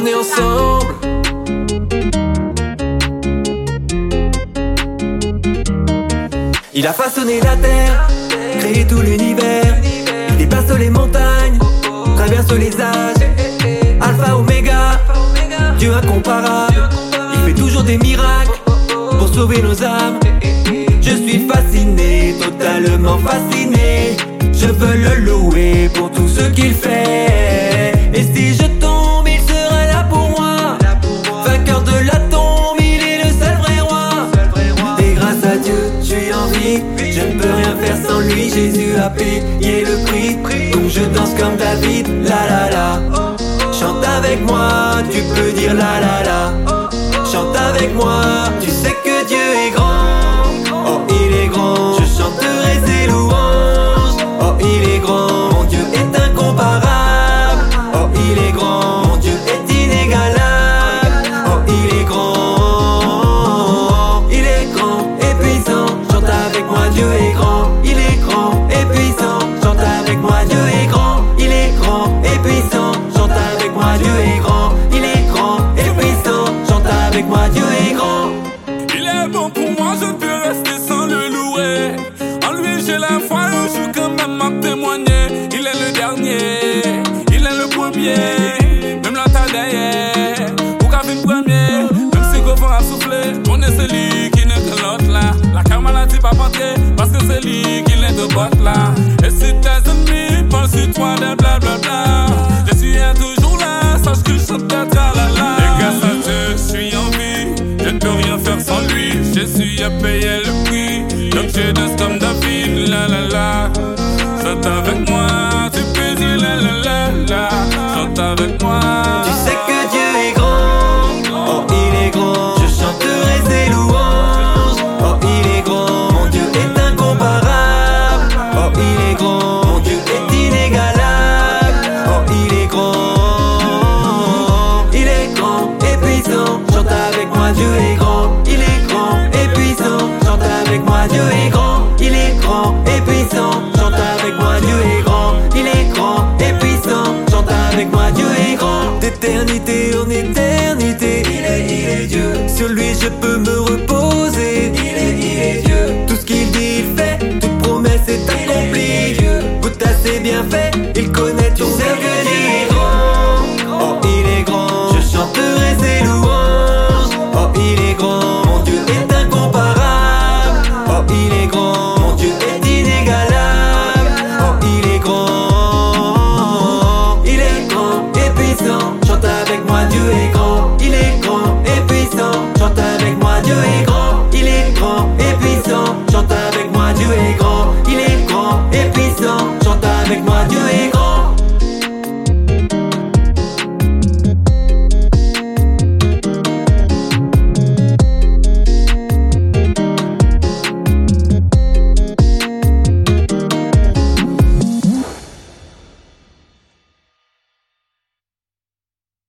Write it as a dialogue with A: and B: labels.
A: on est ensemble. Il a façonné la terre, créé tout l'univers. Il dépasse les montagnes, traverse les âges. Alpha, Oméga, Dieu incomparable. Il fait toujours des miracles pour sauver nos âmes. Je suis fasciné, totalement fasciné. Je veux le louer pour tout ce qu'il fait. A payé le prix. Donc je danse comme David. La la la. Chante avec moi, tu peux dire la la la. Chante avec moi, tu sais que Dieu est grand.
B: Même la taille derrière, ou cabine premier. Même si Gauvin a soufflé, on est celui qui que l'autre là. La car maladie pas porter, parce que c'est lui qui n'est de botte là. Et si tes ennemis pensent sur toi des blablabla, je suis toujours là, sache que je chante ta la la. Et grâce à Dieu, je suis en vie, je ne peux rien faire sans lui. Jésus a payé le prix, donc je danse comme David, la la la. Chante avec moi,
A: et puissant. Chante avec moi, Dieu est grand. Il est grand et puissant. Chante avec moi, Dieu est grand. D'éternité en éternité, il est, il est Dieu. Sur lui je peux me